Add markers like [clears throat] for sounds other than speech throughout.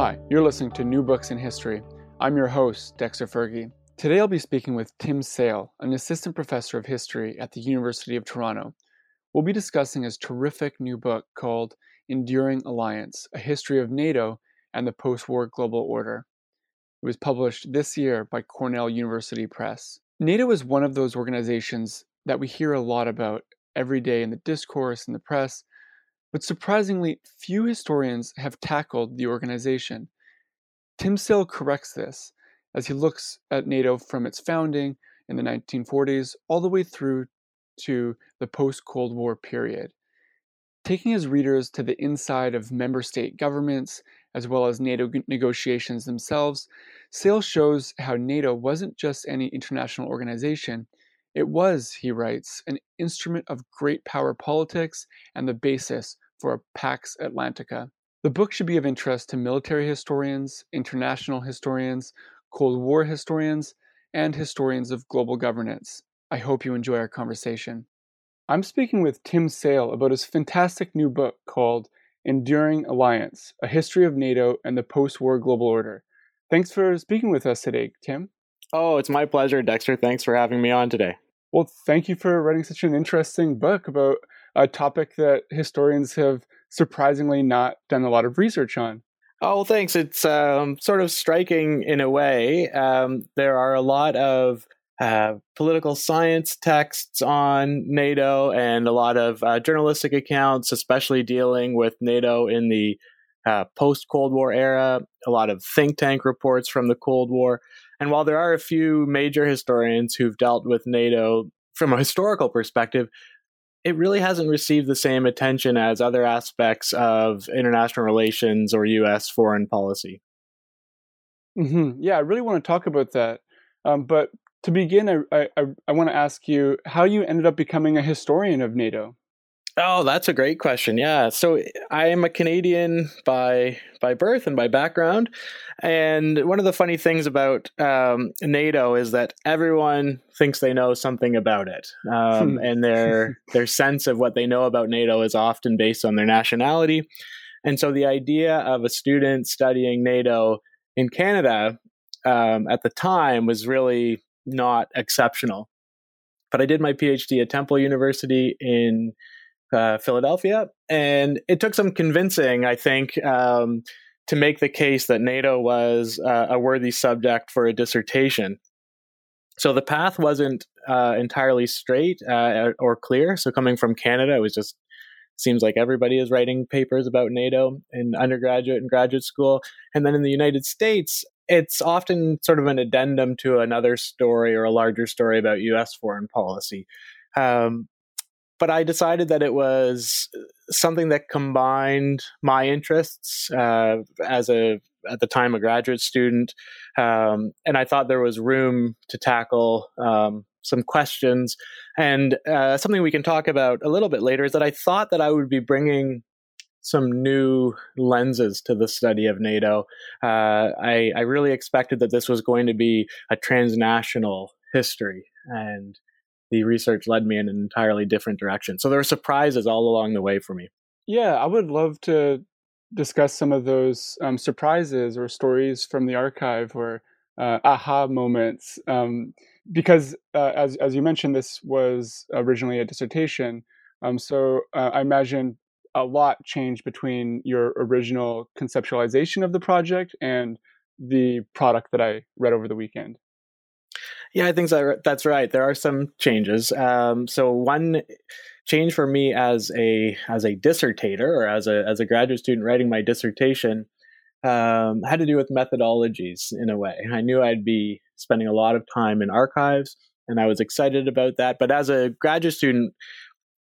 Hi, you're listening to New Books in History. I'm your host, Dexter Fergie. Today I'll be speaking with Tim Sayle, an assistant professor of history at the University of Toronto. We'll be discussing his terrific new book called Enduring Alliance A History of NATO and the Post War Global Order. It was published this year by Cornell University Press. NATO is one of those organizations that we hear a lot about every day in the discourse and the press, but surprisingly, few historians have tackled the organization. Tim Sayle corrects this as he looks at NATO from its founding in the 1940s all the way through to the post Cold War period. Taking his readers to the inside of member state governments, as well as NATO negotiations themselves, Sayle shows how NATO wasn't just any international organization. It was, he writes, an instrument of great power politics and the basis for a Pax Atlantica. The book should be of interest to military historians, international historians, Cold War historians, and historians of global governance. I hope you enjoy our conversation. I'm speaking with Tim Sayle about his fantastic new book called Enduring Alliance A History of NATO and the Post War Global Order. Thanks for speaking with us today, Tim. Oh, it's my pleasure, Dexter. Thanks for having me on today. Well, thank you for writing such an interesting book about a topic that historians have surprisingly not done a lot of research on. Oh, well, thanks. It's um, sort of striking in a way. Um, there are a lot of uh, political science texts on NATO and a lot of uh, journalistic accounts, especially dealing with NATO in the uh, post Cold War era, a lot of think tank reports from the Cold War. And while there are a few major historians who've dealt with NATO from a historical perspective, it really hasn't received the same attention as other aspects of international relations or U.S. foreign policy. Mm-hmm. Yeah, I really want to talk about that. Um, but to begin, I, I, I want to ask you how you ended up becoming a historian of NATO. Oh, that's a great question. Yeah. So I am a Canadian by by birth and by background, and one of the funny things about um, NATO is that everyone thinks they know something about it, um, and their [laughs] their sense of what they know about NATO is often based on their nationality. And so the idea of a student studying NATO in Canada um, at the time was really not exceptional. But I did my PhD at Temple University in uh, Philadelphia, and it took some convincing, I think, um, to make the case that NATO was uh, a worthy subject for a dissertation. So the path wasn't uh, entirely straight uh, or clear. So coming from Canada, it was just seems like everybody is writing papers about NATO in undergraduate and graduate school, and then in the United States. It's often sort of an addendum to another story or a larger story about U.S. foreign policy. Um, but I decided that it was something that combined my interests uh, as a at the time a graduate student, um, and I thought there was room to tackle um, some questions. And uh, something we can talk about a little bit later is that I thought that I would be bringing some new lenses to the study of NATO. Uh, I, I really expected that this was going to be a transnational history, and the research led me in an entirely different direction. So there were surprises all along the way for me. Yeah, I would love to discuss some of those um, surprises or stories from the archive or uh, aha moments. Um, because, uh, as, as you mentioned, this was originally a dissertation. Um, so uh, I imagine a lot changed between your original conceptualization of the project and the product that I read over the weekend. Yeah, I think that's right. There are some changes. Um, so one change for me as a as a dissertator or as a as a graduate student writing my dissertation um, had to do with methodologies in a way. I knew I'd be spending a lot of time in archives, and I was excited about that. But as a graduate student,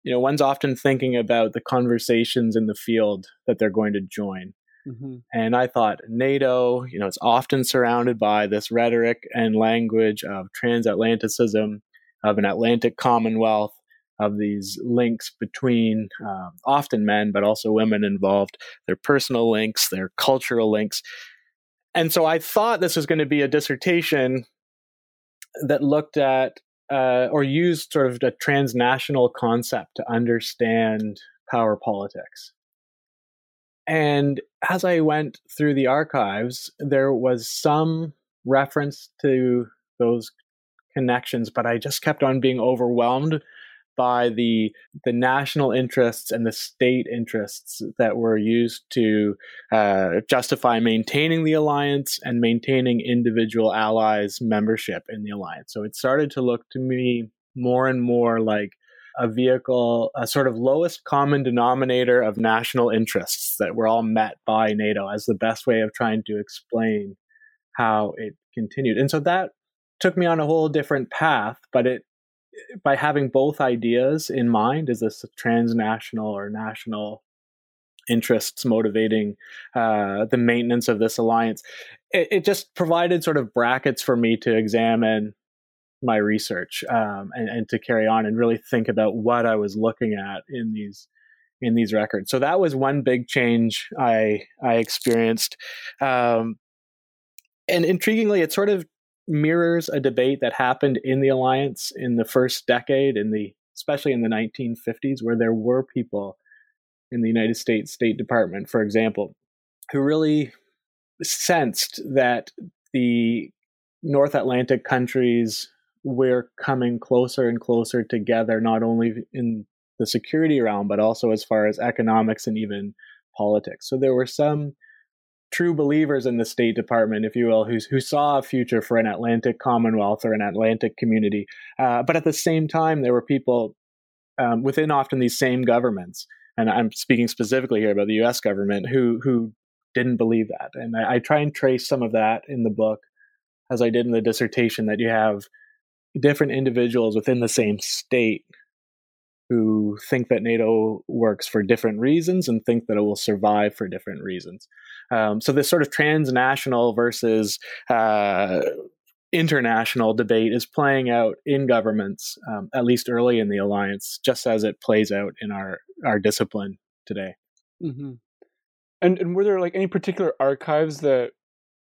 you know, one's often thinking about the conversations in the field that they're going to join. Mm-hmm. And I thought NATO, you know, it's often surrounded by this rhetoric and language of transatlanticism, of an Atlantic Commonwealth, of these links between um, often men, but also women involved, their personal links, their cultural links. And so I thought this was going to be a dissertation that looked at uh, or used sort of a transnational concept to understand power politics. And as I went through the archives, there was some reference to those connections, but I just kept on being overwhelmed by the the national interests and the state interests that were used to uh, justify maintaining the alliance and maintaining individual allies' membership in the alliance. So it started to look to me more and more like a vehicle, a sort of lowest common denominator of national interests that were all met by NATO as the best way of trying to explain how it continued. And so that took me on a whole different path, but it by having both ideas in mind, is this transnational or national interests motivating uh, the maintenance of this alliance? It, it, just provided sort of brackets for me to examine my research um, and, and to carry on and really think about what I was looking at in these in these records. So that was one big change I I experienced. Um, and intriguingly, it sort of mirrors a debate that happened in the alliance in the first decade, in the especially in the 1950s, where there were people in the United States State Department, for example, who really sensed that the North Atlantic countries were coming closer and closer together, not only in the security realm, but also as far as economics and even politics. So there were some true believers in the State Department, if you will, who, who saw a future for an Atlantic Commonwealth or an Atlantic community. Uh, but at the same time, there were people um, within often these same governments, and I'm speaking specifically here about the U.S. government, who who didn't believe that. And I, I try and trace some of that in the book, as I did in the dissertation, that you have different individuals within the same state who think that NATO works for different reasons and think that it will survive for different reasons. Um, so this sort of transnational versus uh, international debate is playing out in governments, um, at least early in the alliance, just as it plays out in our our discipline today. Mm-hmm. And and were there like any particular archives that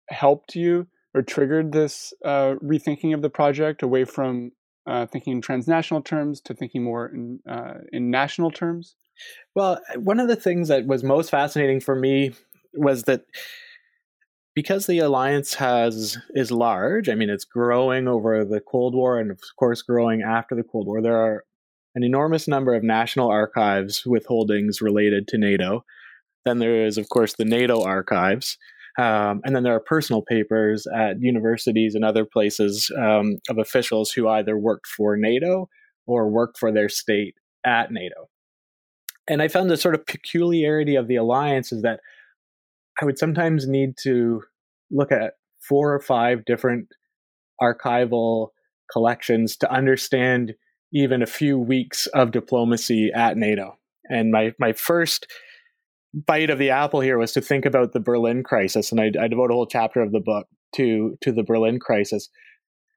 helped you or triggered this uh, rethinking of the project away from uh, thinking in transnational terms to thinking more in uh, in national terms? Well, one of the things that was most fascinating for me was that because the alliance has is large. I mean, it's growing over the Cold War, and of course, growing after the Cold War. There are an enormous number of national archives with holdings related to NATO. Then there is, of course, the NATO archives. Um, and then there are personal papers at universities and other places um, of officials who either worked for NATO or worked for their state at NATO. And I found the sort of peculiarity of the alliance is that I would sometimes need to look at four or five different archival collections to understand even a few weeks of diplomacy at NATO. And my, my first bite of the apple here was to think about the Berlin crisis, and I, I devote a whole chapter of the book to to the Berlin crisis.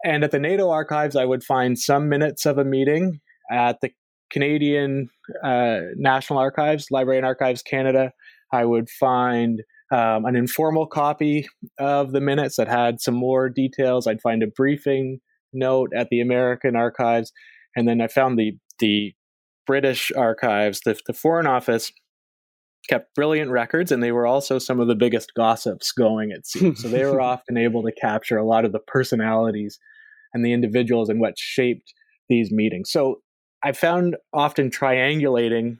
And at the NATO archives, I would find some minutes of a meeting at the Canadian uh, National Archives, Library and Archives Canada. I would find um, an informal copy of the minutes that had some more details. I'd find a briefing note at the American Archives, and then I found the the British Archives, the, the Foreign Office kept brilliant records, and they were also some of the biggest gossips going. It seems so they were [laughs] often able to capture a lot of the personalities and the individuals and what shaped these meetings. So I found often triangulating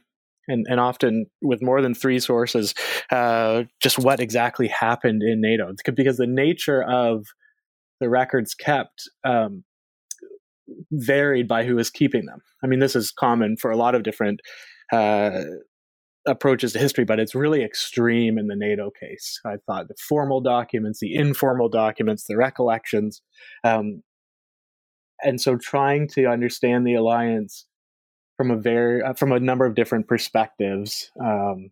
and, and often with more than three sources, uh, just what exactly happened in NATO. Because the nature of the records kept um, varied by who was keeping them. I mean, this is common for a lot of different uh, approaches to history, but it's really extreme in the NATO case. I thought the formal documents, the informal documents, the recollections. Um, and so trying to understand the alliance from a very uh, from a number of different perspectives um,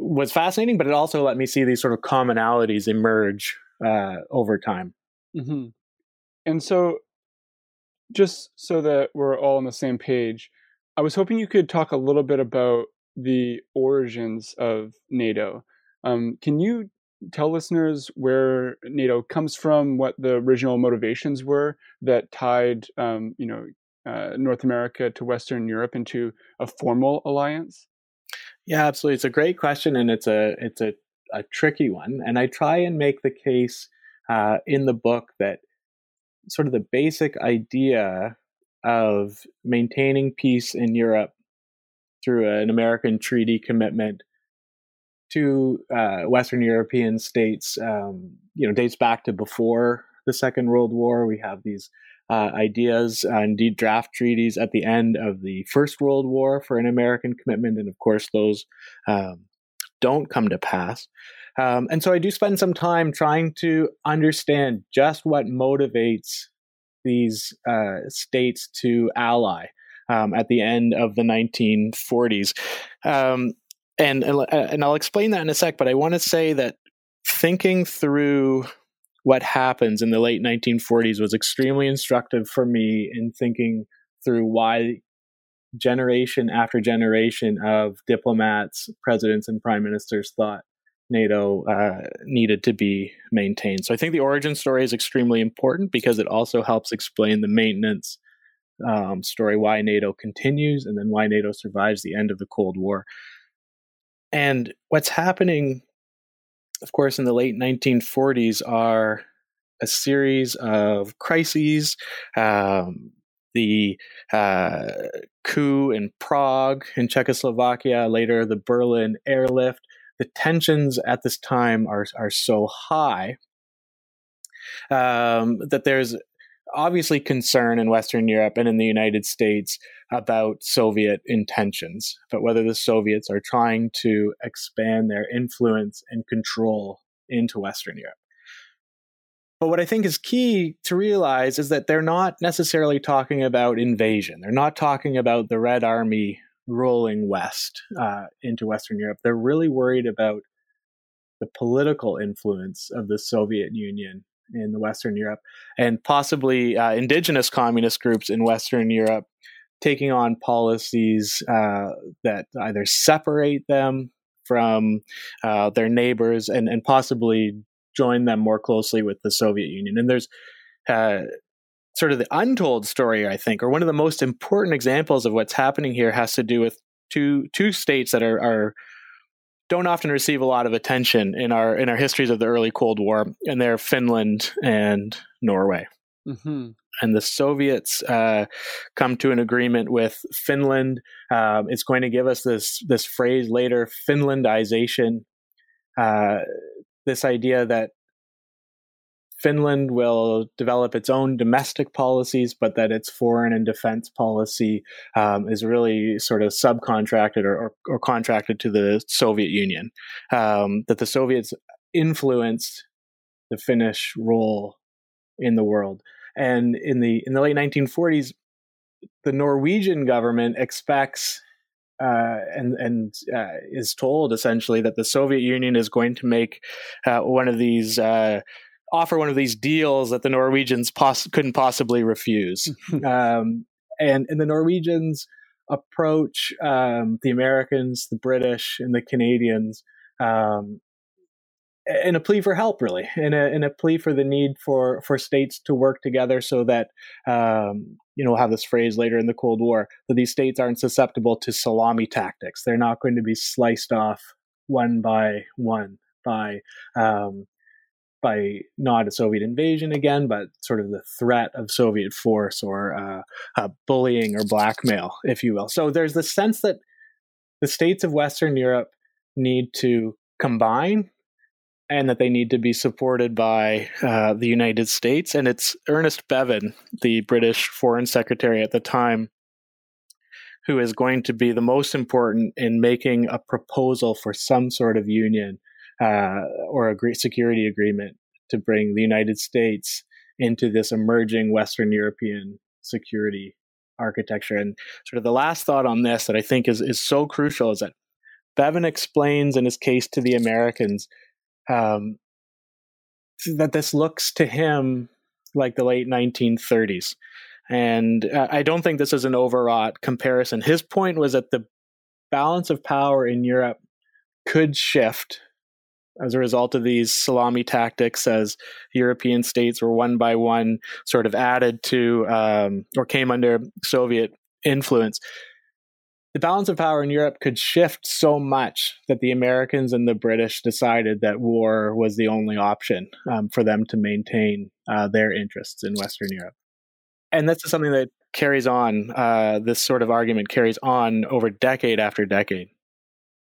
was fascinating, but it also let me see these sort of commonalities emerge uh, over time. Mm-hmm. And so, just so that we're all on the same page, I was hoping you could talk a little bit about the origins of NATO. Um, can you tell listeners where NATO comes from, what the original motivations were that tied, um, you know, uh, North America to Western Europe into a formal alliance? Yeah, absolutely. It's a great question, and it's a it's a, a tricky one. And I try and make the case uh, in the book that sort of the basic idea of maintaining peace in Europe through an American treaty commitment to uh, Western European states, um, you know, dates back to before the Second World War. We have these uh, ideas, uh, indeed draft treaties at the end of the First World War for an American commitment, and of course those um, don't come to pass. Um, and so I do spend some time trying to understand just what motivates these uh, states to ally um, at the end of the 1940s. Um, and, and I'll explain that in a sec, but I want to say that thinking through what happens in the late 1940s was extremely instructive for me in thinking through why generation after generation of diplomats, presidents, and prime ministers thought NATO uh, needed to be maintained. So I think the origin story is extremely important because it also helps explain the maintenance um, story, why NATO continues, and then why NATO survives the end of the Cold War. And what's happening, of course, in the late 1940s are a series of crises. Um, the uh, coup in Prague in Czechoslovakia, later the Berlin airlift. The tensions at this time are are so high um, that there's obviously concern in Western Europe and in the United States about Soviet intentions, but whether the Soviets are trying to expand their influence and control into Western Europe. But what I think is key to realize is that they're not necessarily talking about invasion. They're not talking about the Red Army rolling west uh, into Western Europe. They're really worried about the political influence of the Soviet Union in Western Europe, and possibly uh, indigenous communist groups in Western Europe taking on policies uh, that either separate them from uh, their neighbors and, and possibly join them more closely with the Soviet Union. And there's uh, sort of the untold story, I think, or one of the most important examples of what's happening here has to do with two two states that are, are don't often receive a lot of attention in our in our histories of the early Cold War, and they're Finland and Norway. Mm-hmm. And the Soviets uh, come to an agreement with Finland. Um, it's going to give us this this phrase later, Finlandization. Uh, this idea that Finland will develop its own domestic policies, but that its foreign and defense policy um, is really sort of subcontracted or, or, or, contracted to the Soviet Union. Um, that the Soviets influenced the Finnish role in the world, and in the in the late 1940s, the Norwegian government expects uh, and and uh, is told essentially that the Soviet Union is going to make uh, one of these uh, offer one of these deals that the Norwegians poss- couldn't possibly refuse, [laughs] um, and and the Norwegians approach um, the Americans, the British, and the Canadians um, in a plea for help, really, in a in a plea for the need for for states to work together so that um, you know we'll have this phrase later in the Cold War that these states aren't susceptible to salami tactics. They're not going to be sliced off one by one by um, by not a Soviet invasion again, but sort of the threat of Soviet force or uh, uh, bullying or blackmail, if you will. So there's the sense that the states of Western Europe need to combine and that they need to be supported by uh, the United States. And it's Ernest Bevin, the British Foreign Secretary at the time, who is going to be the most important in making a proposal for some sort of union uh, or a great security agreement to bring the United States into this emerging Western European security architecture. And sort of the last thought on this that I think is, is so crucial is that Bevin explains in his case to the Americans um, that this looks to him like the late 1930s. And uh, I don't think this is an overwrought comparison. His point was that the balance of power in Europe could shift as a result of these salami tactics as European states were one by one sort of added to um, or came under Soviet influence the balance of power in Europe could shift so much that the Americans and the British decided that war was the only option um, for them to maintain uh, their interests in Western Europe. And this is something that carries on, uh, this sort of argument carries on over decade after decade.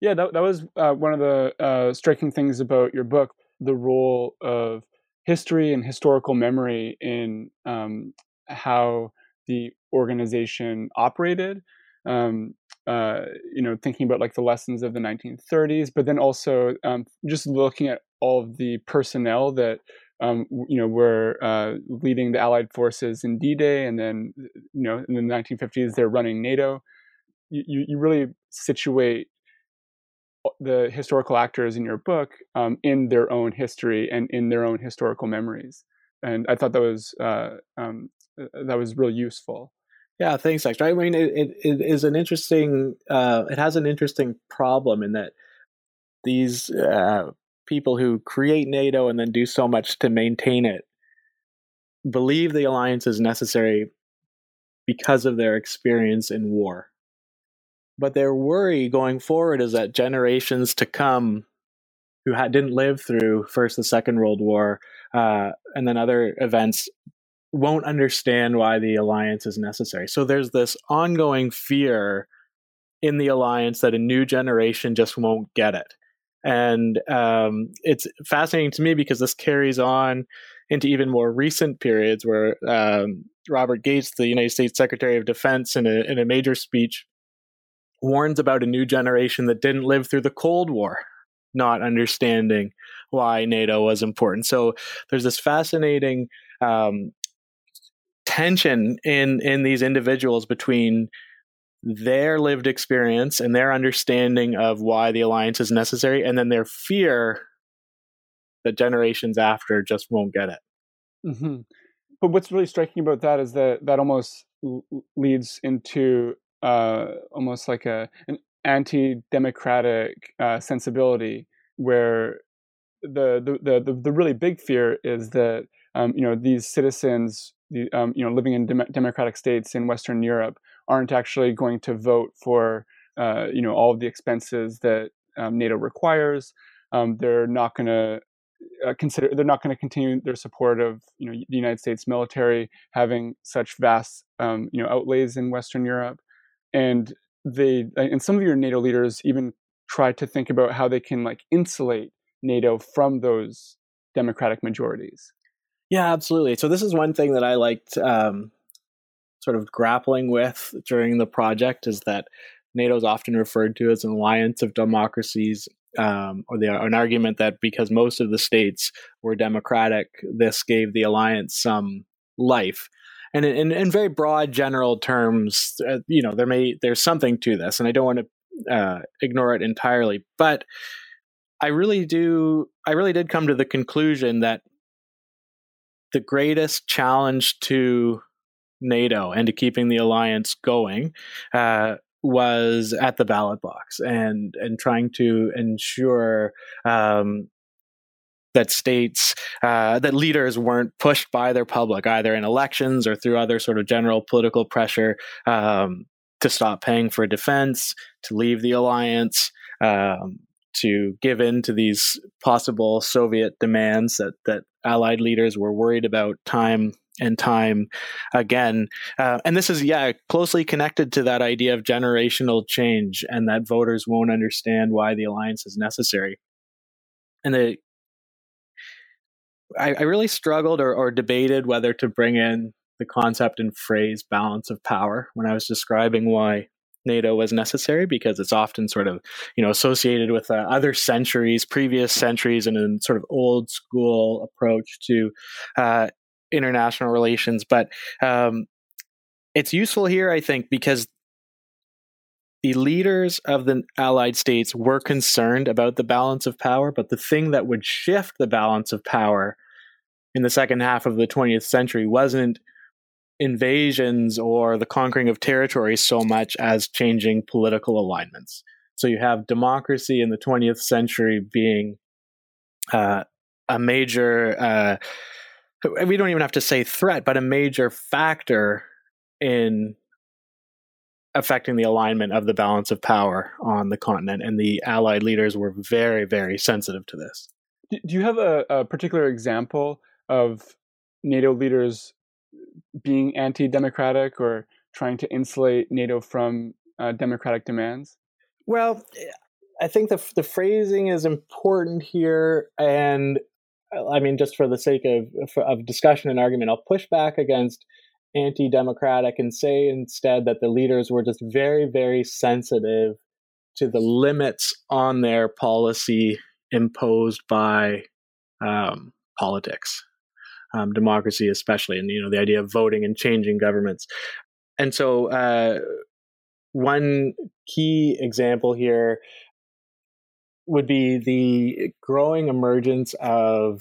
Yeah, that that was uh, one of the uh, striking things about your book: the role of history and historical memory in um, how the organization operated um, uh, you know, thinking about like the lessons of the 1930s, but then also um, just looking at all of the personnel that um, you know were uh, leading the Allied forces in D-Day, and then you know in the 1950s they're running NATO. You you really situate the historical actors in your book um, in their own history and in their own historical memories, and I thought that was uh, um, uh, that was really useful. Yeah, thanks, Dexter. I mean, it, it, it is an interesting. Uh, it has an interesting problem in that these uh, people who create NATO and then do so much to maintain it believe the alliance is necessary because of their experience in war. But their worry going forward is that generations to come who didn't live through first and second world war uh, and then other events won't understand why the alliance is necessary. So there's this ongoing fear in the alliance that a new generation just won't get it. And um, it's fascinating to me because this carries on into even more recent periods where um, Robert Gates, the United States Secretary of Defense, in a, in a major speech, warns about a new generation that didn't live through the Cold War, not understanding why NATO was important. So there's this fascinating um, tension in in these individuals between their lived experience and their understanding of why the alliance is necessary and then their fear that generations after just won't get it mm-hmm. but what's really striking about that is that that almost leads into uh, almost like a an anti-democratic uh, sensibility where the, the the the really big fear is that um, you know these citizens the, um, you know, living in dem- democratic states in Western Europe aren't actually going to vote for, uh, you know, all of the expenses that um, NATO requires. Um, they're not going to uh, consider. They're not going to continue their support of, you know, the United States military having such vast, um, you know, outlays in Western Europe, and they and some of your NATO leaders even try to think about how they can like insulate NATO from those democratic majorities. Yeah, absolutely. So this is one thing that I liked um, sort of grappling with during the project is that NATO is often referred to as an alliance of democracies, um, or the, an argument that because most of the states were democratic, this gave the alliance some life. And in, in very broad, general terms, uh, you know, there may there's something to this, and I don't want to uh, ignore it entirely. But I really do, I really did come to the conclusion that the greatest challenge to NATO and to keeping the alliance going uh, was at the ballot box and and trying to ensure um, that states uh, that leaders weren't pushed by their public either in elections or through other sort of general political pressure um, to stop paying for defense, to leave the alliance, um, to give in to these possible Soviet demands that that Allied leaders were worried about time and time again. Uh, and this is, yeah, closely connected to that idea of generational change and that voters won't understand why the alliance is necessary. And the, I, I really struggled or, or debated whether to bring in the concept and phrase balance of power when I was describing why NATO was necessary because it's often sort of you know associated with uh, other centuries, previous centuries, and a sort of old school approach to uh, international relations. But um, it's useful here, I think, because the leaders of the Allied states were concerned about the balance of power, but the thing that would shift the balance of power in the second half of the 20th century wasn't invasions or the conquering of territories so much as changing political alignments. So you have democracy in the 20th century being uh, a major, uh, we don't even have to say threat, but a major factor in affecting the alignment of the balance of power on the continent. And the Allied leaders were very, very sensitive to this. Do you have a, a particular example of NATO leaders being anti-democratic or trying to insulate NATO from uh, democratic demands? Well, I think the the phrasing is important here, and I mean, just for the sake of of discussion and argument, I'll push back against anti-democratic and say instead that the leaders were just very, very sensitive to the limits on their policy imposed by um, politics um, democracy, especially, and you know the idea of voting and changing governments. And so, uh, one key example here would be the growing emergence of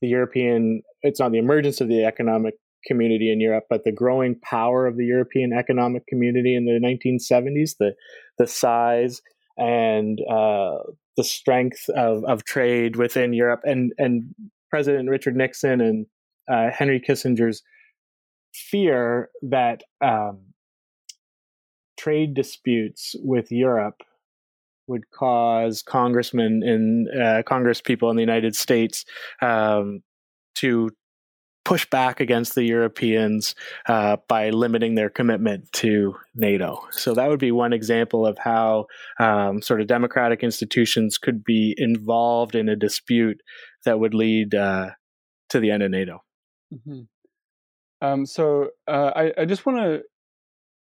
the European. It's not the emergence of the economic community in Europe, but the growing power of the European economic community in the 1970s, the the size and uh, the strength of, of trade within Europe, and and President Richard Nixon and uh, Henry Kissinger's fear that um, trade disputes with Europe would cause congressmen and uh, in the United States um, to push back against the Europeans uh, by limiting their commitment to NATO. So that would be one example of how um, sort of democratic institutions could be involved in a dispute that would lead uh, to the end of NATO. Mm-hmm. Um, so uh, I, I just want to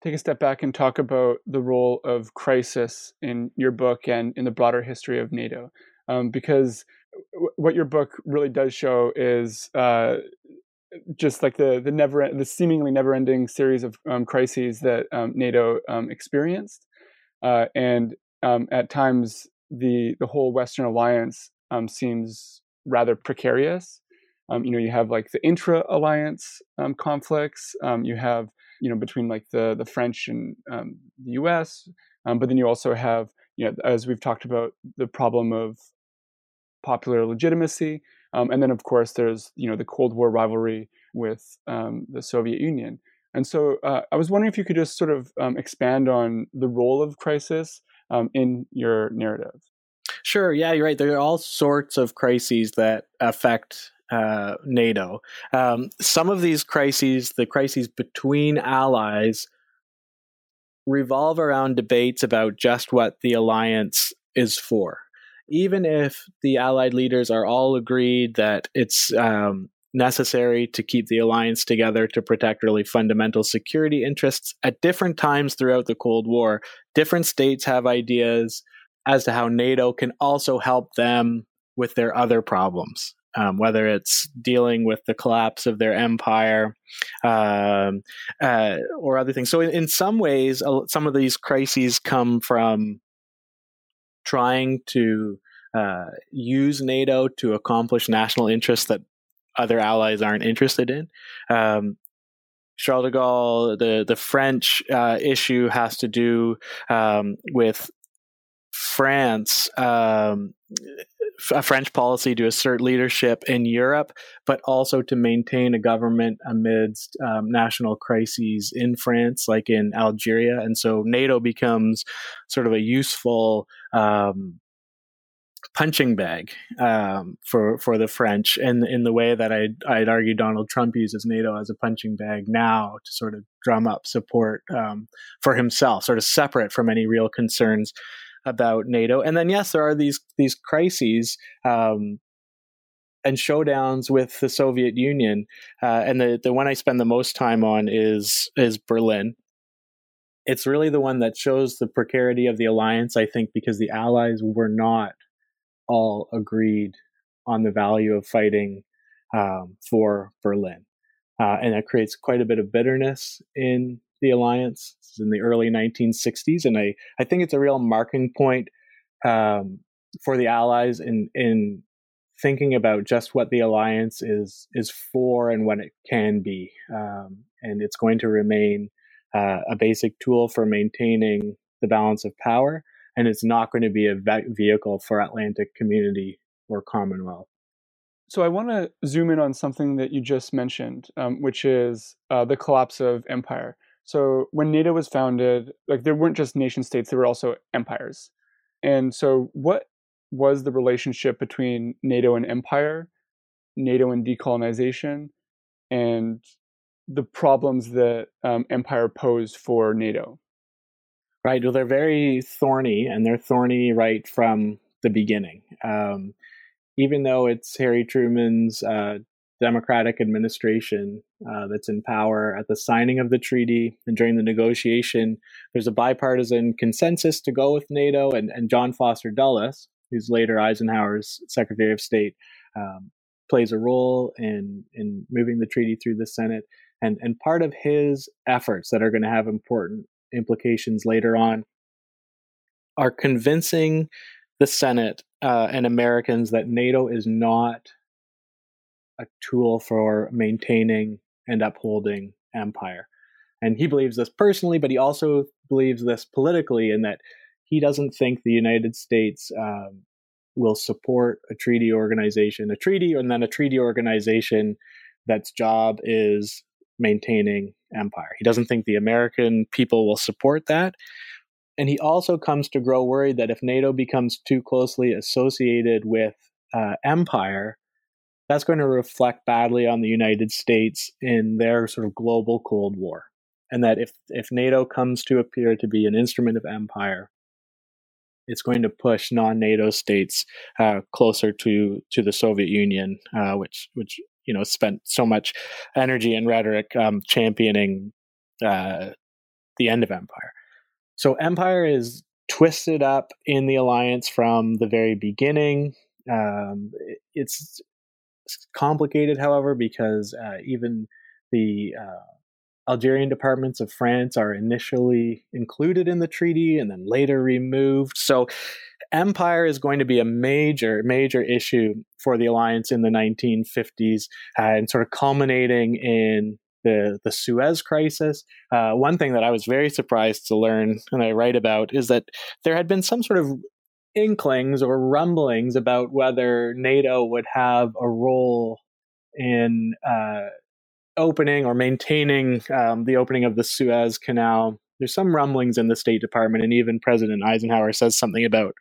take a step back and talk about the role of crisis in your book and in the broader history of NATO, um, because w- what your book really does show is uh, just like the the never the seemingly never ending series of um, crises that um, NATO um, experienced, uh, and um, at times the the whole Western alliance seems rather precarious. Um, you know, you have like the intra alliance um, conflicts. Um, you have you know between like the the French and um, the U.S. Um, but then you also have you know as we've talked about the problem of popular legitimacy, um, and then of course there's you know the Cold War rivalry with the Soviet Union. And so uh, I was wondering if you could just sort of expand on the role of crisis in your narrative. Sure. Yeah, you're right. There are all sorts of crises that affect uh, NATO. Um, some of these crises, the crises between allies, revolve around debates about just what the alliance is for. Even if the Allied leaders are all agreed that it's um, necessary to keep the alliance together to protect really fundamental security interests, at different times throughout the Cold War, different states have ideas as to how NATO can also help them with their other problems um, whether it's dealing with the collapse of their empire um, uh, or other things. So, in, in some ways, uh, some of these crises come from trying to uh, use NATO to accomplish national interests that other allies aren't interested in. Um, Charles de Gaulle, the the French uh, issue has to do um, with France um, a French policy to assert leadership in Europe, but also to maintain a government amidst um, national crises in France, like in Algeria. And so NATO becomes sort of a useful um, punching bag um, for for the French, and in the way that I'd, I'd argue Donald Trump uses NATO as a punching bag now to sort of drum up support um, for himself, sort of separate from any real concerns about NATO. And then yes, there are these these crises um, and showdowns with the Soviet Union. Uh, and the the one I spend the most time on is is Berlin. It's really the one that shows the precarity of the alliance. I think because the Allies were not all agreed on the value of fighting um, for Berlin. Uh, and that creates quite a bit of bitterness in the alliance in the early 1960s, and I I think it's a real marking point um, for the Allies in in thinking about just what the alliance is is for and what it can be, um, and it's going to remain uh, a basic tool for maintaining the balance of power, and it's not going to be a vehicle for Atlantic community or Commonwealth. So I want to zoom in on something that you just mentioned, um, which is uh, the collapse of empire. So when NATO was founded, like there weren't just nation states, there were also empires. And so what was the relationship between NATO and empire, NATO and decolonization, and the problems that um, empire posed for NATO? Right. Well, they're very thorny, and they're thorny right from the beginning. Um, even though it's Harry Truman's uh, Democratic administration uh, that's in power at the signing of the treaty and during the negotiation. There's a bipartisan consensus to go with NATO, and, and John Foster Dulles, who's later Eisenhower's Secretary of State, um, plays a role in in moving the treaty through the Senate. And and part of his efforts that are going to have important implications later on are convincing the Senate uh, and Americans that NATO is not a tool for maintaining and upholding empire. And he believes this personally, but he also believes this politically in that he doesn't think the United States um, will support a treaty organization, a treaty, and then a treaty organization that's job is maintaining empire. He doesn't think the American people will support that. And he also comes to grow worried that if NATO becomes too closely associated with uh, empire, that's going to reflect badly on the United States in their sort of global Cold War. And that if, if NATO comes to appear to be an instrument of empire, it's going to push non-NATO states uh, closer to to the Soviet Union, uh, which which you know spent so much energy and rhetoric um, championing uh, the end of empire. So empire is twisted up in the alliance from the very beginning. Um, it's complicated, however, because uh, even the uh, Algerian departments of France are initially included in the treaty and then later removed. So, empire is going to be a major, major issue for the alliance in the 1950s, uh, and sort of culminating in the the Suez crisis. Uh, one thing that I was very surprised to learn and I write about is that there had been some sort of inklings or rumblings about whether NATO would have a role in uh, opening or maintaining um, the opening of the Suez Canal. There's some rumblings in the State Department, and even President Eisenhower says something about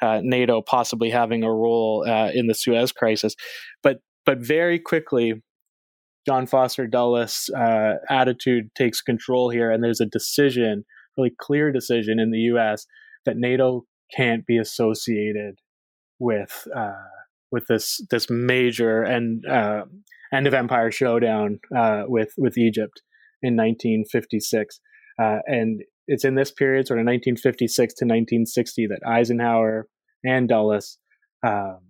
uh, NATO possibly having a role uh, in the Suez crisis. But but very quickly, John Foster Dulles' uh, attitude takes control here, and there's a decision really clear decision in the U.S. that NATO can't be associated with uh, with this this major and uh, end of empire showdown uh, with with Egypt in 1956, uh, and it's in this period, sort of 1956 to 1960, that Eisenhower and Dulles um,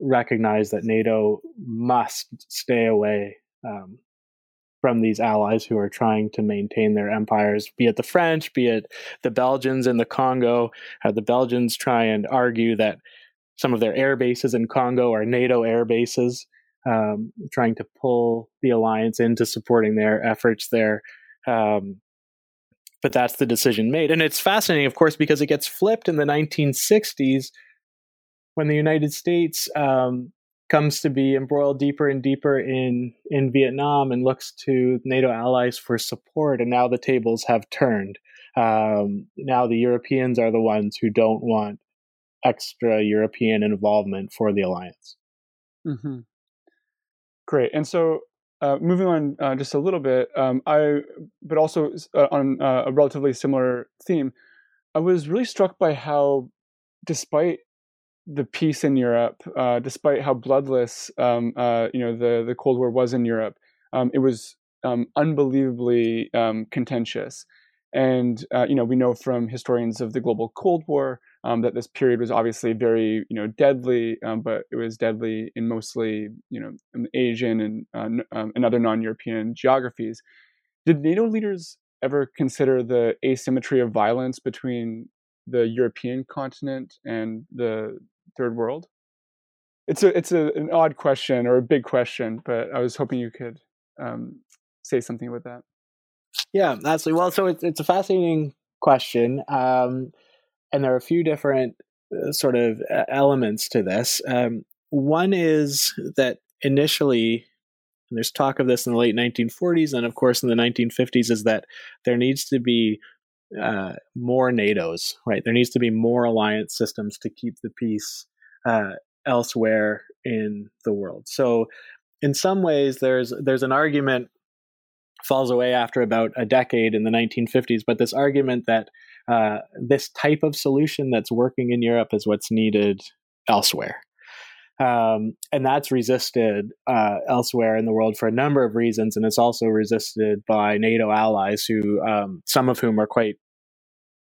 recognized that NATO must stay away um, from these allies who are trying to maintain their empires, be it the French, be it the Belgians in the Congo. Uh, the Belgians try and argue that some of their air bases in Congo are NATO air bases, um, trying to pull the alliance into supporting their efforts there. Um, but that's the decision made. And it's fascinating, of course, because it gets flipped in the 1960s when the United States um, comes to be embroiled deeper and deeper in in Vietnam and looks to NATO allies for support. And now the tables have turned. Um, now the Europeans are the ones who don't want extra European involvement for the alliance. Mm-hmm. Great. And so, uh, moving on uh, just a little bit, um, I, but also uh, on uh, a relatively similar theme, I was really struck by how, despite the peace in Europe, uh, despite how bloodless um, uh, you know the the Cold War was in Europe, um, it was um, unbelievably um, contentious. And uh, you know we know from historians of the global Cold War um, that this period was obviously very you know deadly, um, but it was deadly in mostly you know Asian and uh, and other non-European geographies. Did NATO leaders ever consider the asymmetry of violence between the European continent and the third world? It's a it's a, an odd question or a big question, but I was hoping you could um, say something about that. Yeah, absolutely. Well, so it's it's a fascinating question, um, and there are a few different uh, sort of uh, elements to this. Um, one is that initially, there's talk of this in the late 1940s, and of course in the 1950s, is that there needs to be uh, more NATOs, right? There needs to be more alliance systems to keep the peace uh, elsewhere in the world. So, in some ways, there's there's an argument falls away after about a decade in the 1950s, but this argument that uh, this type of solution that's working in Europe is what's needed elsewhere. Um, and that's resisted uh, elsewhere in the world for a number of reasons, and it's also resisted by NATO allies, who um, some of whom are quite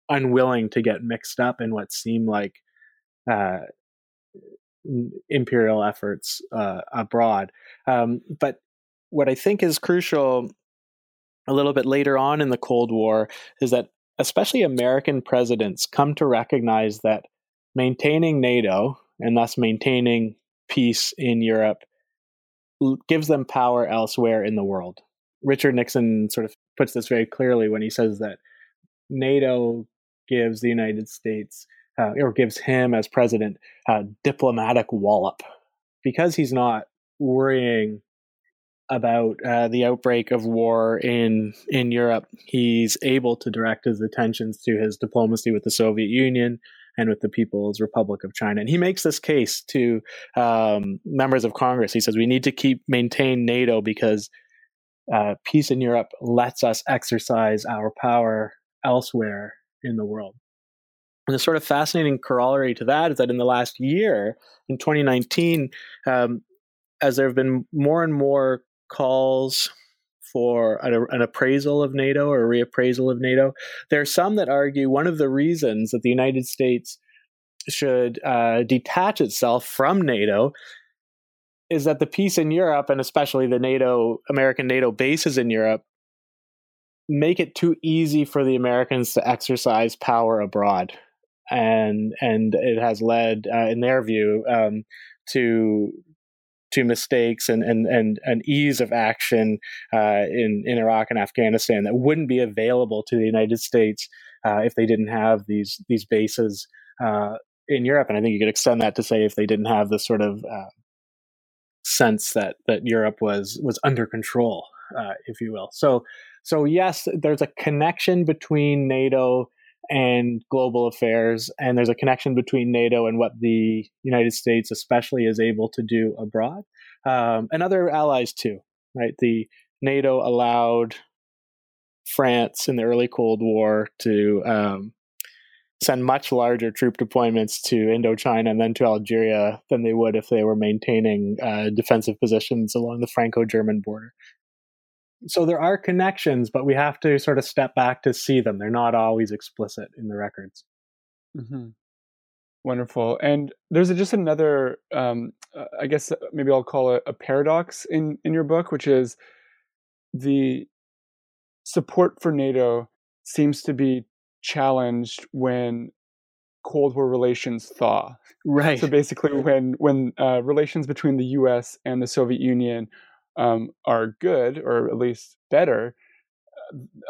unwilling to get mixed up in what seem like uh, imperial efforts uh, abroad. Um, but what I think is crucial a little bit later on in the Cold War is that especially American presidents come to recognize that maintaining NATO and thus maintaining peace in Europe gives them power elsewhere in the world. Richard Nixon sort of puts this very clearly when he says that NATO gives the United States uh, or gives him as president a diplomatic wallop because he's not worrying about uh, the outbreak of war in in Europe. He's able to direct his attentions to his diplomacy with the Soviet Union and with the People's Republic of China. And he makes this case to um, members of Congress. He says we need to keep maintain NATO because uh, peace in Europe lets us exercise our power elsewhere in the world. And the sort of fascinating corollary to that is that in the last year, in 2019, um, as there have been more and more calls for an, an, appraisal of NATO or a reappraisal of NATO, there are some that argue one of the reasons that the United States should uh, detach itself from NATO is that the peace in Europe, and especially the NATO American NATO bases in Europe, make it too easy for the Americans to exercise power abroad. And and it has led, uh, in their view, um, to to mistakes and and and an ease of action uh, in in Iraq and Afghanistan that wouldn't be available to the United States uh, if they didn't have these these bases uh, in Europe. And I think you could extend that to say if they didn't have this sort of uh, sense that that Europe was was under control, uh, if you will. So so yes, there's a connection between NATO and global affairs. And there's a connection between NATO and what the United States, especially, is able to do abroad, um, and other allies too. Right? The NATO allowed France in the early Cold War to um, send much larger troop deployments to Indochina and then to Algeria than they would if they were maintaining uh, defensive positions along the Franco German border. So there are connections, but we have to sort of step back to see them. They're not always explicit in the records. Mm-hmm. Wonderful. And there's a, just another, um, uh, I guess uh, maybe I'll call it a paradox in, in your book, which is the support for NATO seems to be challenged when Cold War relations thaw. Right. So basically, when when uh, relations between the U.S. and the Soviet Union um, are good, or at least better,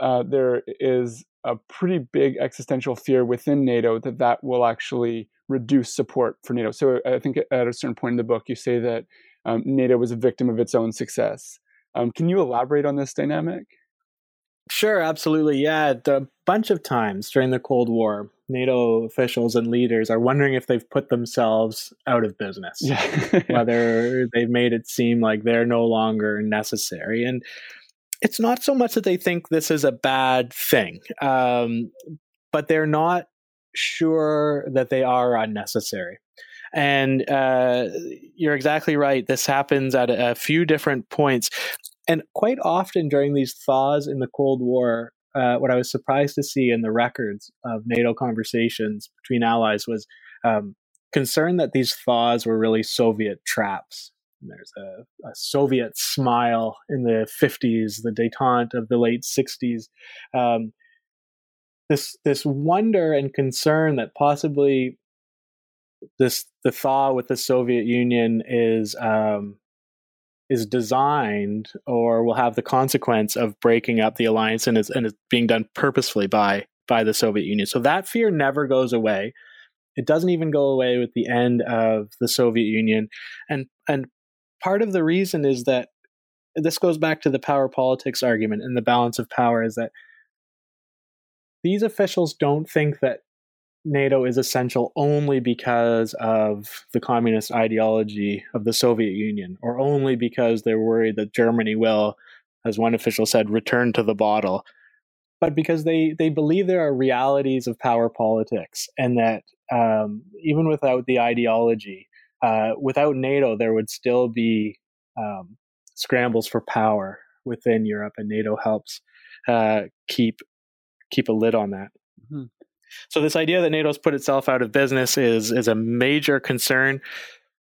uh, there is a pretty big existential fear within NATO that that will actually reduce support for NATO. So I think at a certain point in the book, you say that um, NATO was a victim of its own success. Um, can you elaborate on this dynamic? Sure, absolutely. Yeah, a bunch of times during the Cold War, NATO officials and leaders are wondering if they've put themselves out of business. Yeah. [laughs] whether they've made it seem like they're no longer necessary. And it's not so much that they think this is a bad thing, um, but they're not sure that they are unnecessary. And uh, you're exactly right. This happens at a, a few different points. And quite often during these thaws in the Cold War, uh, what I was surprised to see in the records of NATO conversations between allies was um, concern that these thaws were really Soviet traps. And there's a, a, Soviet smile in the 50s, the detente of the late 60s. Um, this this wonder and concern that possibly this the thaw with the Soviet Union is um, is designed or will have the consequence of breaking up the alliance and it's, and is being done purposefully by by the Soviet Union. So that fear never goes away. It doesn't even go away with the end of the Soviet Union. And and part of the reason is that this goes back to the power politics argument and the balance of power is that these officials don't think that NATO is essential only because of the communist ideology of the Soviet Union, or only because they're worried that Germany will, as one official said, return to the bottle, but because they, they believe there are realities of power politics, and that um, even without the ideology, uh, without NATO, there would still be um, scrambles for power within Europe, and NATO helps uh, keep keep a lid on that. Mm-hmm. So this idea that NATO's put itself out of business is is a major concern.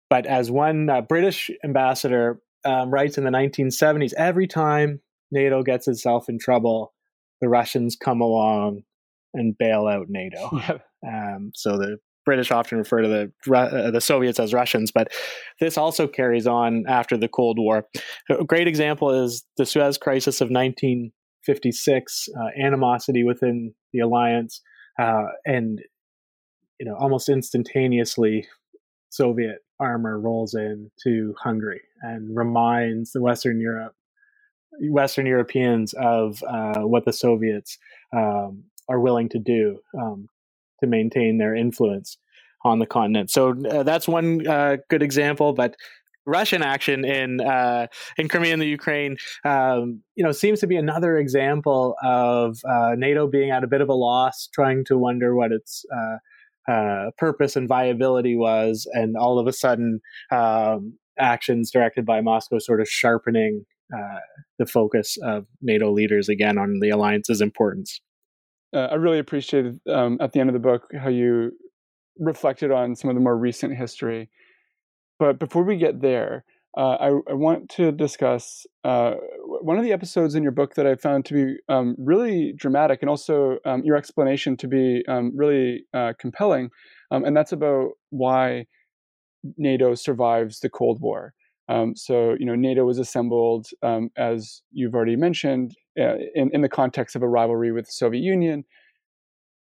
But as one uh, British ambassador um, writes in the 1970s, every time NATO gets itself in trouble, the Russians come along and bail out NATO. [laughs] um, so the British often refer to the uh, the Soviets as Russians, but this also carries on after the Cold War. A great example is the Suez Crisis of 1956, uh, animosity within the alliance uh, and you know almost instantaneously Soviet armor rolls in to Hungary and reminds the Western Europe Western Europeans of uh, what the Soviets um, are willing to do um, to maintain their influence on the continent. So uh, that's one uh, good example, but Russian action in uh, in Crimea and the Ukraine, um, you know, seems to be another example of uh, NATO being at a bit of a loss, trying to wonder what its uh, uh purpose and viability was, and all of a sudden, um, actions directed by Moscow sort of sharpening uh, the focus of NATO leaders again on the alliance's importance. Uh, I really appreciated um, at the end of the book how you reflected on some of the more recent history but before we get there, uh, I, I, want to discuss uh, one of the episodes in your book that I found to be um, really dramatic and also um, your explanation to be um, really uh, compelling. Um, and that's about why NATO survives the Cold War. Um, so, you know, NATO was assembled, um, as you've already mentioned, uh, in, in the context of a rivalry with the Soviet Union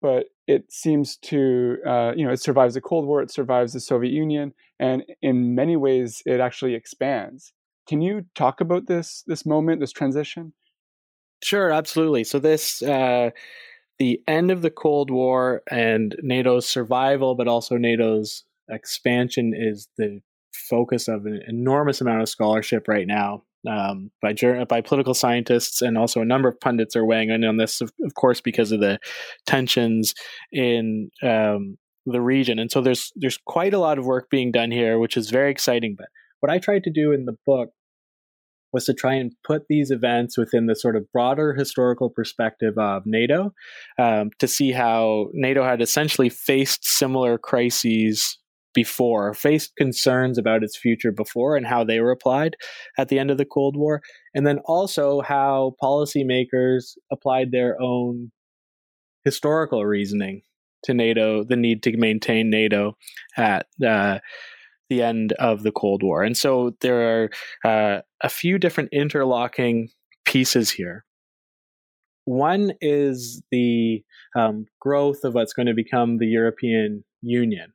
but it seems to uh, you know it survives the cold war it survives the soviet union and in many ways it actually expands. Can you talk about this this moment this transition? Sure absolutely. So this uh, the end of the cold war and nato's survival but also nato's expansion is the focus of an enormous amount of scholarship right now um, by by political scientists and also a number of pundits are weighing in on this, of, of course, because of the tensions in um, the region. And so there's there's quite a lot of work being done here, which is very exciting. But what I tried to do in the book was to try and put these events within the sort of broader historical perspective of NATO um, to see how NATO had essentially faced similar crises before, faced concerns about its future before, and how they were applied at the end of the Cold War, and then also how policymakers applied their own historical reasoning to NATO, the need to maintain NATO at uh, the end of the Cold War. And so there are uh, a few different interlocking pieces here. One is the um, growth of what's going to become the European Union.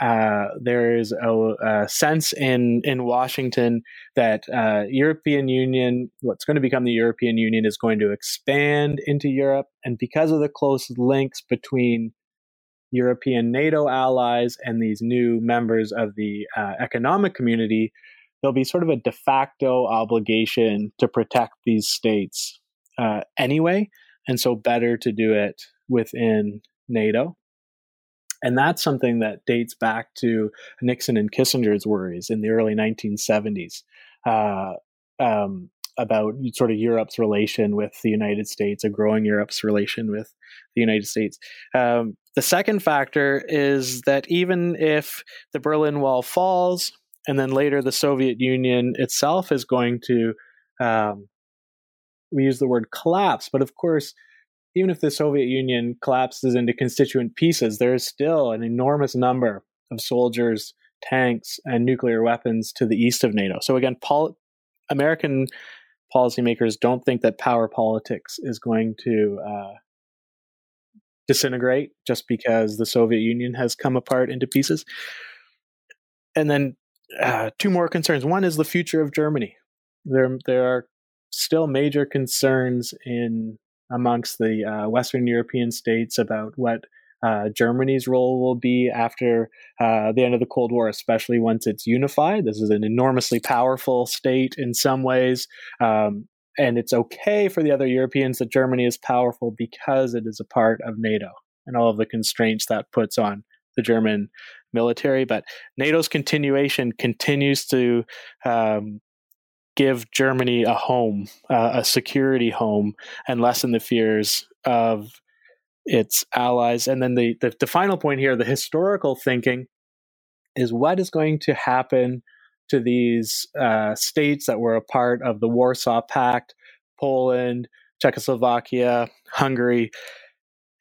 Uh, there is a, a, sense in in Washington that uh, European Union, what's going to become the European Union, is going to expand into Europe, and because of the close links between European NATO allies and these new members of the uh, economic community, there'll be sort of a de facto obligation to protect these states uh, anyway. And so, better to do it within NATO. And that's something that dates back to Nixon and Kissinger's worries in the early 1970s. Uh, um, about sort of Europe's relation with the United States, a growing Europe's relation with the United States. Um, the second factor is that even if the Berlin Wall falls, and then later the Soviet Union itself is going to, um, we use the word collapse, but of course, even if the Soviet Union collapses into constituent pieces, there is still an enormous number of soldiers, tanks, and nuclear weapons to the east of NATO. So again, Pol- American policymakers don't think that power politics is going to uh, disintegrate just because the Soviet Union has come apart into pieces. And then uh, two more concerns. One is the future of Germany. There, there are still major concerns in amongst the uh, Western European states about what uh, Germany's role will be after uh, the end of the Cold War, especially once it's unified. This is an enormously powerful state in some ways. Um, and it's okay for the other Europeans that Germany is powerful because it is a part of NATO and all of the constraints that puts on the German military. But NATO's continuation continues to um, give Germany a home, uh, a security home, and lessen the fears of its allies. And then the, the, the final point here, the historical thinking, is what is going to happen to these uh, states that were a part of the Warsaw Pact, Poland, Czechoslovakia, Hungary.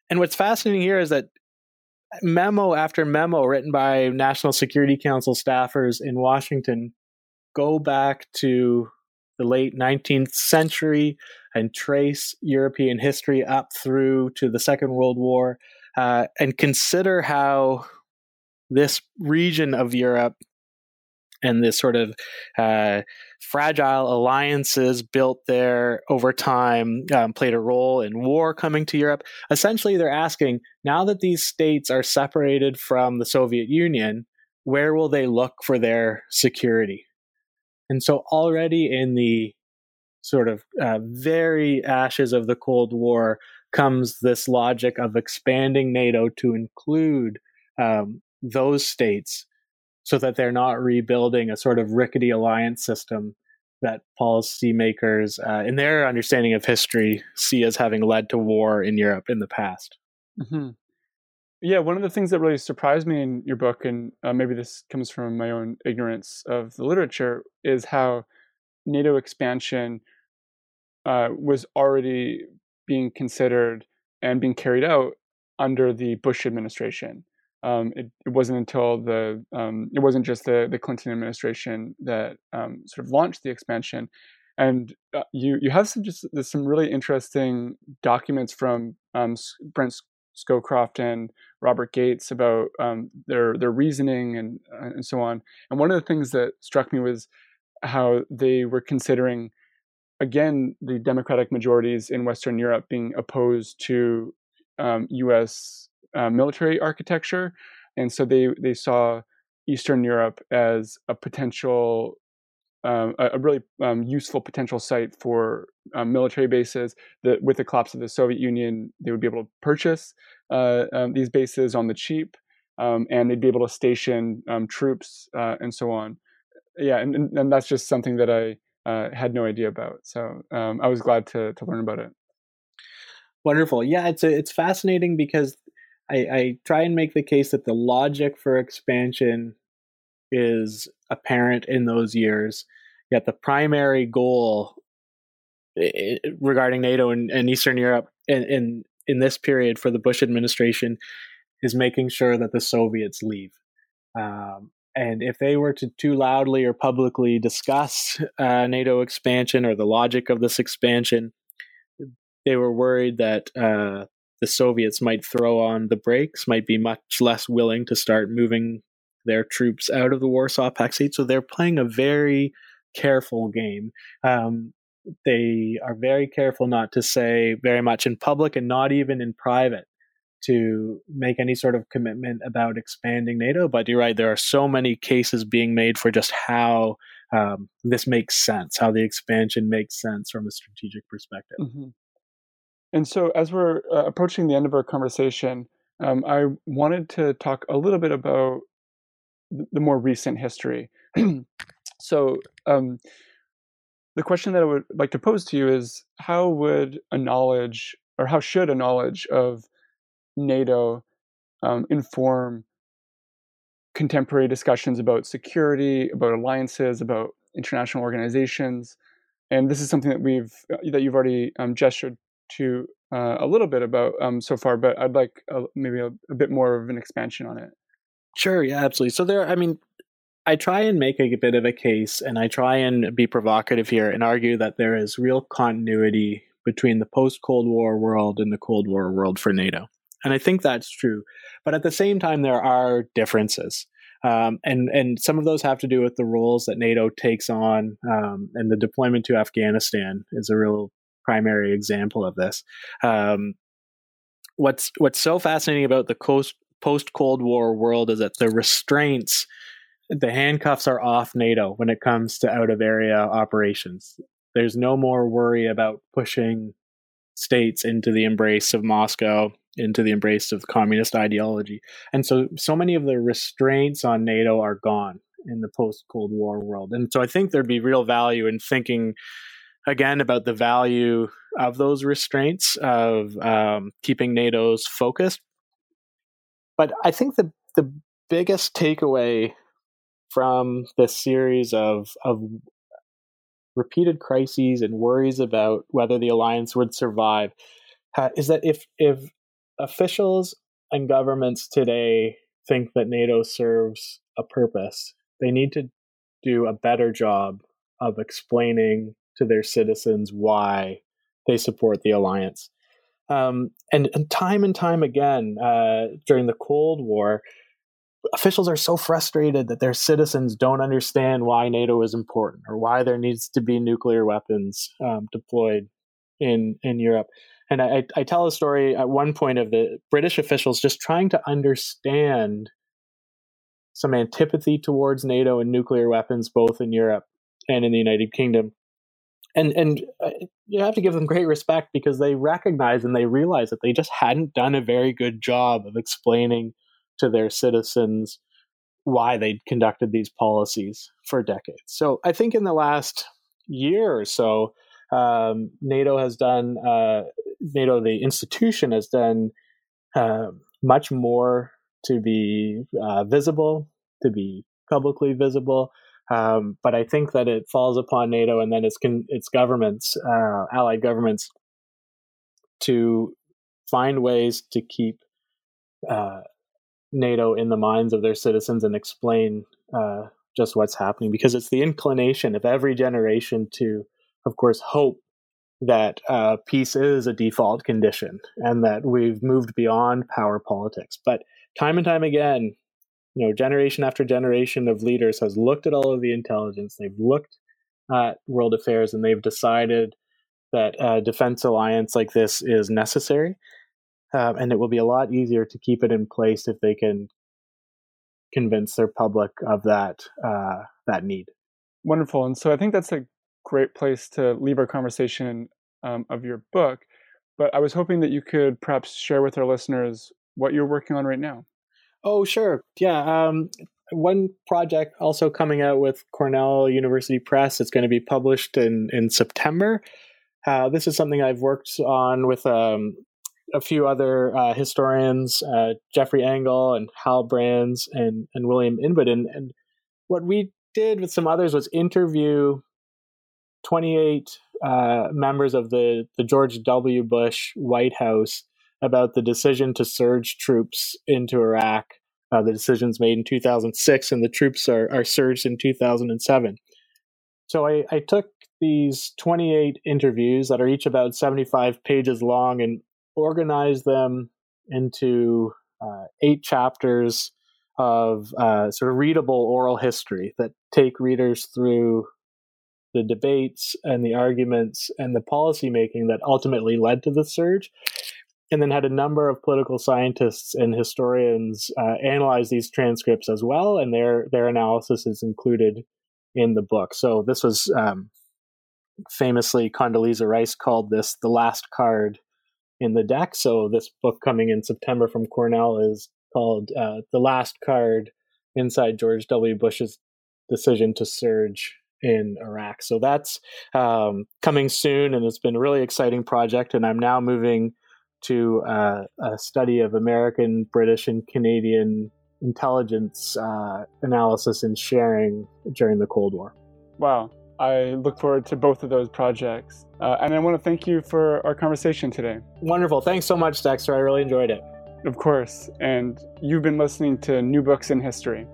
And what's fascinating here is that memo after memo written by National Security Council staffers in Washington go back to the late 19th century and trace European history up through to the Second World War uh, and consider how this region of Europe and this sort of uh, fragile alliances built there over time um, played a role in war coming to Europe. Essentially, they're asking now that these states are separated from the Soviet Union, where will they look for their security? And so, already in the sort of uh, very ashes of the Cold War comes this logic of expanding NATO to include um, those states so that they're not rebuilding a sort of rickety alliance system that policymakers, uh, in their understanding of history, see as having led to war in Europe in the past. Mm-hmm. Yeah, one of the things that really surprised me in your book, and uh, maybe this comes from my own ignorance of the literature, is how NATO expansion uh, was already being considered and being carried out under the Bush administration. Um, it, it, wasn't until the um, it wasn't just the the Clinton administration that um, sort of launched the expansion, and uh, you you have some just some really interesting documents from um, Brent Scowcroft and Robert Gates about um, their their reasoning and uh, and so on. And one of the things that struck me was how they were considering again the democratic majorities in Western Europe being opposed to um, U.S. Uh, military architecture, and so they they saw Eastern Europe as a potential um, a, a, really um, useful potential site for um, military bases. That with the collapse of the Soviet Union, they would be able to purchase uh, um, these bases on the cheap, um, and they'd be able to station troops uh, and so on. Yeah, and, and, that's just something that I uh, had no idea about. So I was glad to to learn about it. Wonderful. Yeah, it's a, it's fascinating because I, I try and make the case that the logic for expansion is apparent in those years, yet the primary goal regarding NATO and, and Eastern Europe in, in in this period for the Bush administration is making sure that the Soviets leave. Um, and if they were to too loudly or publicly discuss uh, NATO expansion or the logic of this expansion, they were worried that uh, the Soviets might throw on the brakes, might be much less willing to start moving their troops out of the Warsaw Pact states. So they're playing a very careful game. Um, they are very careful not to say very much in public and not even in private to make any sort of commitment about expanding NATO. But you're right, there are so many cases being made for just how um, this makes sense, how the expansion makes sense from a strategic perspective. Mm-hmm. And so, as we're uh, approaching the end of our conversation, um, I wanted to talk a little bit about the more recent history. [clears throat] so, um, the question that I would like to pose to you is how would a knowledge, or how should a knowledge of NATO um, inform contemporary discussions about security, about alliances, about international organizations? And this is something that we've that you've already um, gestured to uh, a little bit about um, so far, but I'd like a, maybe a, a, bit more of an expansion on it. Sure, yeah, absolutely. So there, I mean, I try and make a bit of a case, and I try and be provocative here and argue that there is real continuity between the post Cold War world and the Cold War world for NATO, and I think that's true. But at the same time, there are differences. Um, and and some of those have to do with the roles that NATO takes on, um, and the deployment to Afghanistan is a real primary example of this. Um, what's what's so fascinating about the post post Cold War world is that the restraints, the handcuffs are off NATO when it comes to out of area operations. There's no more worry about pushing states into the embrace of Moscow, into the embrace of communist ideology. And so so many of the restraints on NATO are gone in the post Cold War world. And so I think there'd be real value in thinking again about the value of those restraints of um, keeping NATO's focused. But I think the the biggest takeaway from this series of of repeated crises and worries about whether the alliance would survive uh, is that if if officials and governments today think that NATO serves a purpose, they need to do a better job of explaining to their citizens why they support the alliance. Um, and, and, time and time again uh, during the Cold War, officials are so frustrated that their citizens don't understand why NATO is important or why there needs to be nuclear weapons um, deployed in in Europe. And I, I tell a story at one point of the British officials just trying to understand some antipathy towards NATO and nuclear weapons, both in Europe and in the United Kingdom and and uh, you have to give them great respect because they recognize and they realize that they just hadn't done a very good job of explaining to their citizens why they conducted these policies for decades. So I think in the last year or so, um, NATO has done uh, NATO the institution has done uh, much more to be uh, visible, to be publicly visible. Um, but I think that it falls upon NATO and then its its governments, uh, allied governments, to find ways to keep uh, NATO in the minds of their citizens and explain uh, just what's happening. Because it's the inclination of every generation to, of course, hope that uh, peace is a default condition and that we've moved beyond power politics. But time and time again, you know, generation after generation of leaders has looked at all of the intelligence. They've looked at world affairs and they've decided that a defense alliance like this is necessary. Um, and it will be a lot easier to keep it in place if they can convince their public of that uh, that need. Wonderful. And so I think that's a great place to leave our conversation um, of your book. But I was hoping that you could perhaps share with our listeners what you're working on right now. Oh, sure. Yeah. Um, one project also coming out with Cornell University Press. It's going to be published in, in September. Uh, this is something I've worked on with um, a few other uh, historians, uh, Jeffrey Engel and Hal Brands and, and William Inboden. And, and what we did with some others was interview 28 uh, members of the, the George W. Bush White House about the decision to surge troops into Iraq. Uh, the decisions made in 2006, and the troops are, are surged in 2007. So I, I took these 28 interviews that are each about 75 pages long and organized them into uh, eight chapters of uh, sort of readable oral history that take readers through the debates and the arguments and the policy making that ultimately led to the surge. And then had a number of political scientists and historians uh, analyze these transcripts as well, and their their analysis is included in the book. So this was um, famously Condoleezza Rice called this the last card in the deck. So this book coming in September from Cornell is called uh, "The Last Card Inside George W. Bush's Decision to Surge in Iraq. So that's um, coming soon, and it's been a really exciting project. And I'm now moving to uh, a study of American, British, and Canadian intelligence uh, analysis and sharing during the Cold War. Wow. I look forward to both of those projects. Uh, and I want to thank you for our conversation today. Wonderful. Thanks so much, Dexter. I really enjoyed it. Of course. And you've been listening to New Books in History.